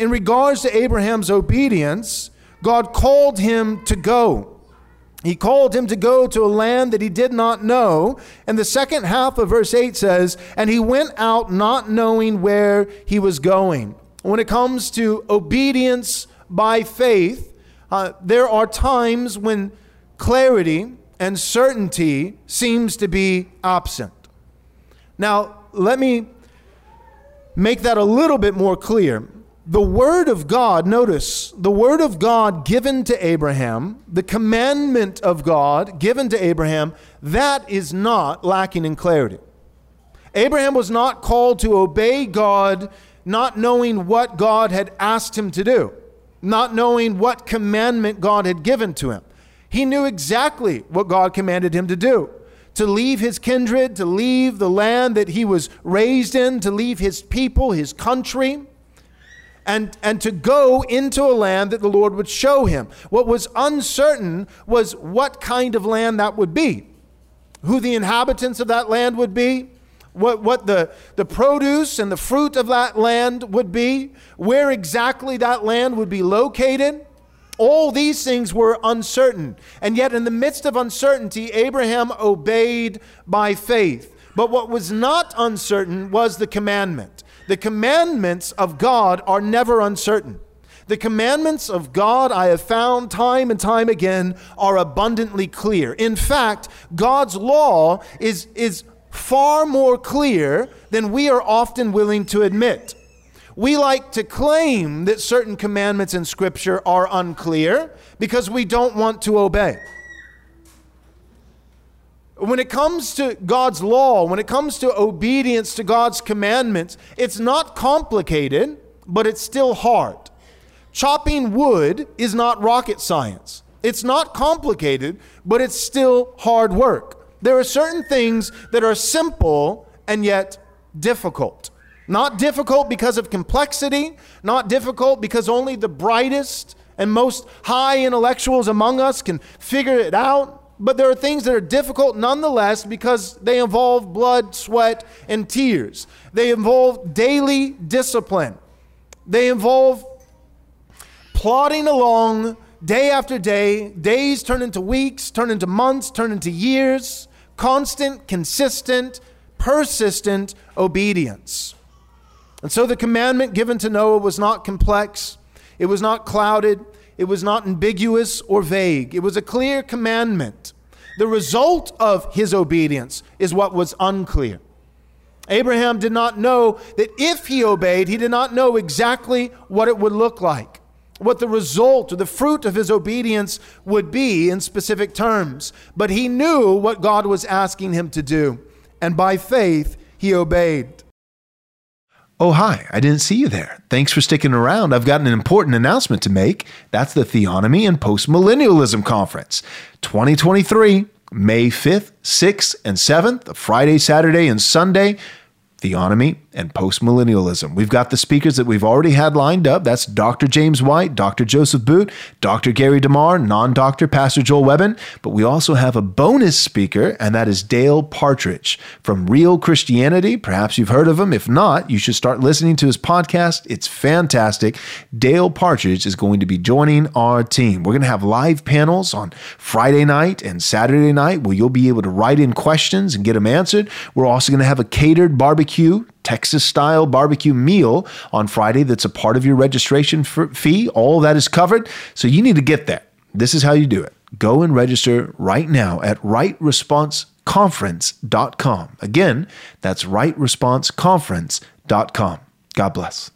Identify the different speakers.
Speaker 1: in regards to Abraham's obedience, God called him to go. He called him to go to a land that he did not know. And the second half of verse 8 says, And he went out not knowing where he was going. When it comes to obedience by faith, uh, there are times when clarity and certainty seems to be absent. Now, let me make that a little bit more clear the word of God, notice, the word of God given to Abraham, the commandment of God given to Abraham, that is not lacking in clarity. Abraham was not called to obey God not knowing what God had asked him to do, not knowing what commandment God had given to him. He knew exactly what God commanded him to do to leave his kindred, to leave the land that he was raised in, to leave his people, his country and, and to go into a land that the Lord would show him. What was uncertain was what kind of land that would be, who the inhabitants of that land would be, what, what the, the produce and the fruit of that land would be, where exactly that land would be located. All these things were uncertain. And yet, in the midst of uncertainty, Abraham obeyed by faith. But what was not uncertain was the commandment. The commandments of God are never uncertain. The commandments of God, I have found time and time again, are abundantly clear. In fact, God's law is, is far more clear than we are often willing to admit. We like to claim that certain commandments in Scripture are unclear because we don't want to obey when it comes to God's law, when it comes to obedience to God's commandments, it's not complicated, but it's still hard. Chopping wood is not rocket science. It's not complicated, but it's still hard work. There are certain things that are simple and yet difficult. Not difficult because of complexity, not difficult because only the brightest and most high intellectuals among us can figure it out but there are things that are difficult nonetheless because they involve blood, sweat, and tears. They involve daily discipline. They involve plodding along day after day. Days turn into weeks, turn into months, turn into years. Constant, consistent, persistent obedience. And so the commandment given to Noah was not complex, it was not clouded, it was not ambiguous or vague. It was a clear commandment. The result of his obedience is what was unclear. Abraham did not know that if he obeyed, he did not know exactly what it would look like, what the result or the fruit of his obedience would be in specific terms. But he knew what God was asking him to do, and by faith, he obeyed.
Speaker 2: Oh, hi, I didn't see you there. Thanks for sticking around. I've got an important announcement to make. That's the Theonomy and Postmillennialism Conference 2023, May 5th, 6th, and 7th, Friday, Saturday, and Sunday theonomy, and postmillennialism. We've got the speakers that we've already had lined up. That's Dr. James White, Dr. Joseph Boot, Dr. Gary DeMar, non doctor Pastor Joel Webbon. But we also have a bonus speaker, and that is Dale Partridge from Real Christianity. Perhaps you've heard of him. If not, you should start listening to his podcast. It's fantastic. Dale Partridge is going to be joining our team. We're going to have live panels on Friday night and Saturday night where you'll be able to write in questions and get them answered. We're also going to have a catered barbecue barbecue, Texas style barbecue meal on Friday that's a part of your registration fee. All that is covered. So you need to get there. This is how you do it. Go and register right now at rightresponseconference.com. Again, that's rightresponseconference.com. God bless.